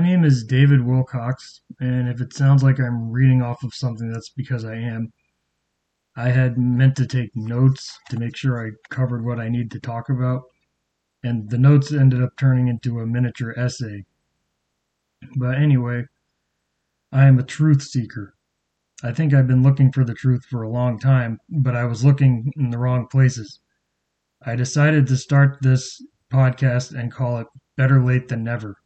My name is David Wilcox, and if it sounds like I'm reading off of something, that's because I am. I had meant to take notes to make sure I covered what I need to talk about, and the notes ended up turning into a miniature essay. But anyway, I am a truth seeker. I think I've been looking for the truth for a long time, but I was looking in the wrong places. I decided to start this podcast and call it Better Late Than Never.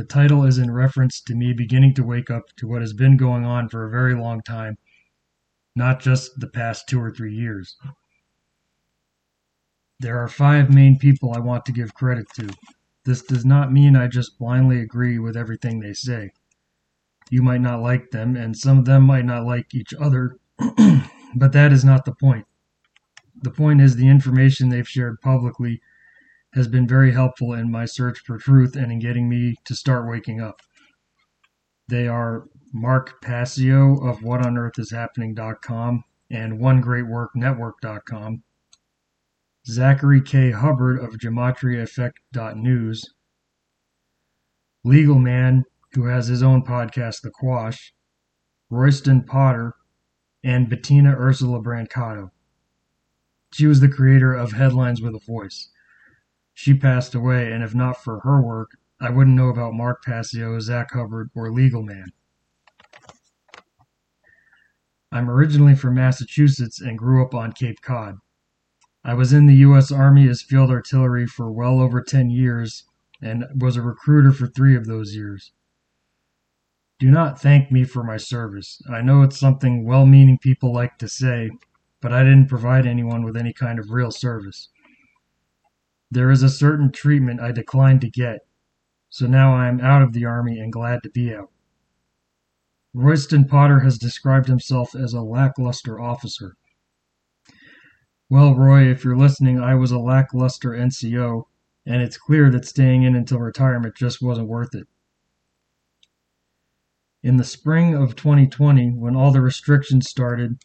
The title is in reference to me beginning to wake up to what has been going on for a very long time, not just the past two or three years. There are five main people I want to give credit to. This does not mean I just blindly agree with everything they say. You might not like them, and some of them might not like each other, but that is not the point. The point is the information they've shared publicly has been very helpful in my search for truth and in getting me to start waking up. They are Mark Passio of WhatOnEarthIsHappening.com and OneGreatWorkNetwork.com, Zachary K. Hubbard of GematriaEffect.news, Legal Man, who has his own podcast, The Quash, Royston Potter, and Bettina Ursula Brancato. She was the creator of Headlines with a Voice. She passed away, and if not for her work, I wouldn't know about Mark Passio, Zach Hubbard, or Legal Man. I'm originally from Massachusetts and grew up on Cape Cod. I was in the U.S. Army as field artillery for well over 10 years and was a recruiter for three of those years. Do not thank me for my service. I know it's something well meaning people like to say, but I didn't provide anyone with any kind of real service. There is a certain treatment I declined to get, so now I am out of the Army and glad to be out. Royston Potter has described himself as a lackluster officer. Well, Roy, if you're listening, I was a lackluster NCO, and it's clear that staying in until retirement just wasn't worth it. In the spring of 2020, when all the restrictions started,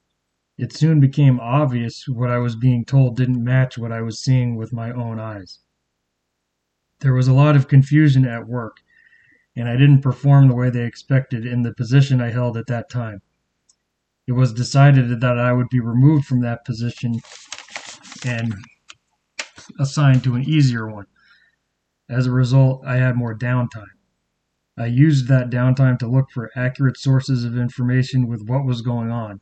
it soon became obvious what I was being told didn't match what I was seeing with my own eyes. There was a lot of confusion at work, and I didn't perform the way they expected in the position I held at that time. It was decided that I would be removed from that position and assigned to an easier one. As a result, I had more downtime. I used that downtime to look for accurate sources of information with what was going on.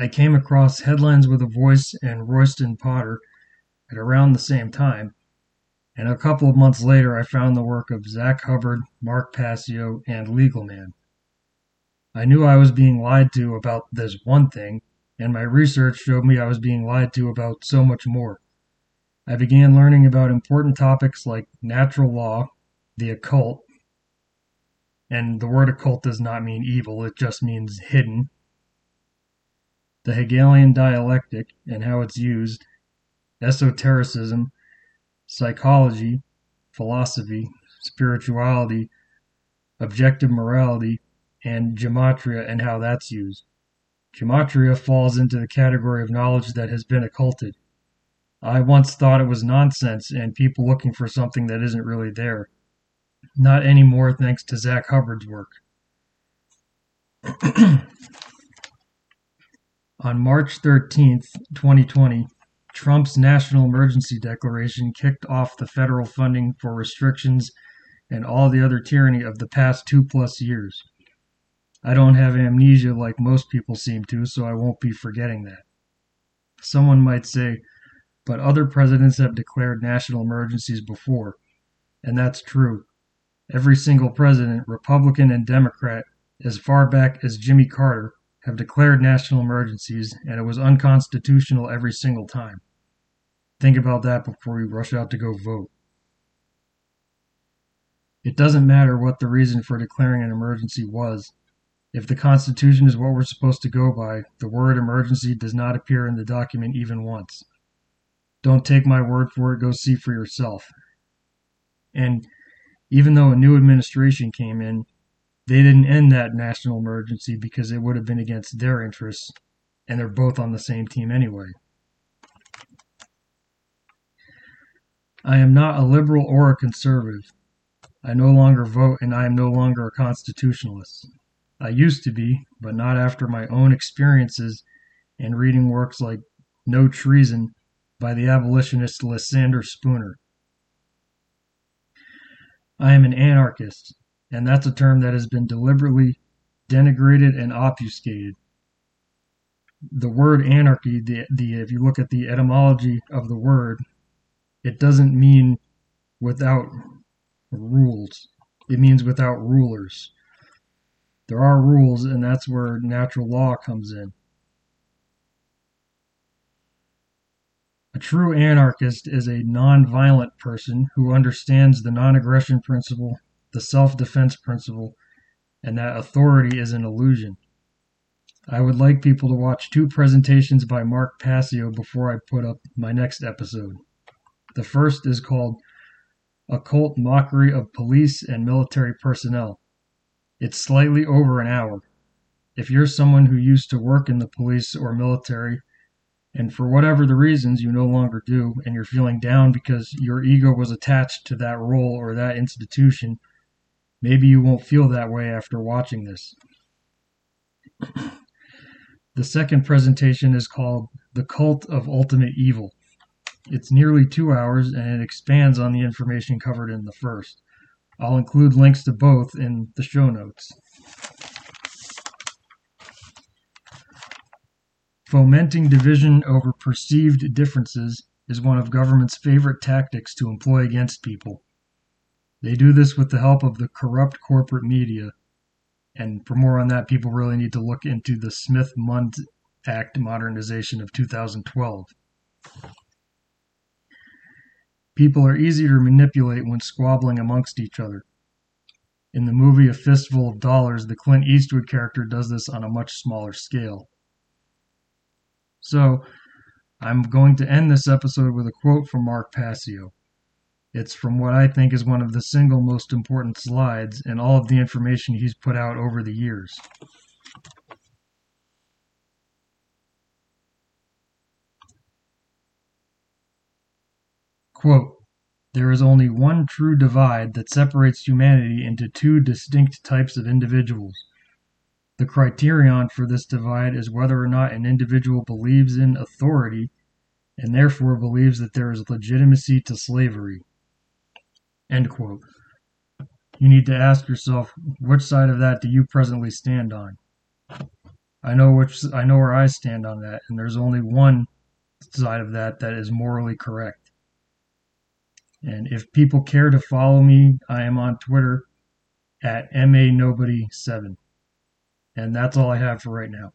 I came across Headlines with a Voice and Royston Potter at around the same time, and a couple of months later I found the work of Zach Hubbard, Mark Passio, and Legal Man. I knew I was being lied to about this one thing, and my research showed me I was being lied to about so much more. I began learning about important topics like natural law, the occult, and the word occult does not mean evil, it just means hidden, the Hegelian dialectic and how it's used, esotericism, psychology, philosophy, spirituality, objective morality, and gematria and how that's used. Gematria falls into the category of knowledge that has been occulted. I once thought it was nonsense and people looking for something that isn't really there. Not anymore, thanks to Zach Hubbard's work. On March 13, 2020, Trump's national emergency declaration kicked off the federal funding for restrictions and all the other tyranny of the past two plus years. I don't have amnesia like most people seem to, so I won't be forgetting that. Someone might say, but other presidents have declared national emergencies before, and that's true. Every single president, Republican and Democrat, as far back as Jimmy Carter, have declared national emergencies, and it was unconstitutional every single time. Think about that before you rush out to go vote. It doesn't matter what the reason for declaring an emergency was. If the Constitution is what we're supposed to go by, the word emergency does not appear in the document even once. Don't take my word for it, go see for yourself. And even though a new administration came in, they didn't end that national emergency because it would have been against their interests, and they're both on the same team anyway. I am not a liberal or a conservative. I no longer vote and I am no longer a constitutionalist. I used to be, but not after my own experiences and reading works like No Treason by the abolitionist Lysander Spooner. I am an anarchist, and that's a term that has been deliberately denigrated and obfuscated. The word anarchy, the, the if you look at the etymology of the word, it doesn't mean without rules. It means without rulers. There are rules, and that's where natural law comes in. A true anarchist is a non-violent person who understands the non-aggression principle, the self-defense principle, and that authority is an illusion. I would like people to watch two presentations by Mark Passio before I put up my next episode. The first is called Occult Mockery of Police and Military Personnel. It's slightly over an hour. If you're someone who used to work in the police or military, and for whatever the reasons you no longer do, and you're feeling down because your ego was attached to that role or that institution, maybe you won't feel that way after watching this. the second presentation is called The Cult of Ultimate Evil. It's nearly two hours and it expands on the information covered in the first. I'll include links to both in the show notes. Fomenting division over perceived differences is one of government's favorite tactics to employ against people. They do this with the help of the corrupt corporate media. And for more on that, people really need to look into the Smith Mundt Act modernization of 2012. People are easier to manipulate when squabbling amongst each other. In the movie A Fistful of Dollars, the Clint Eastwood character does this on a much smaller scale. So, I'm going to end this episode with a quote from Mark Passio. It's from what I think is one of the single most important slides in all of the information he's put out over the years. Quote, there is only one true divide that separates humanity into two distinct types of individuals. The criterion for this divide is whether or not an individual believes in authority and therefore believes that there is legitimacy to slavery. End quote. You need to ask yourself, which side of that do you presently stand on? I know which I know where I stand on that, and there's only one side of that that is morally correct. And if people care to follow me, I am on Twitter at MA Nobody 7. And that's all I have for right now.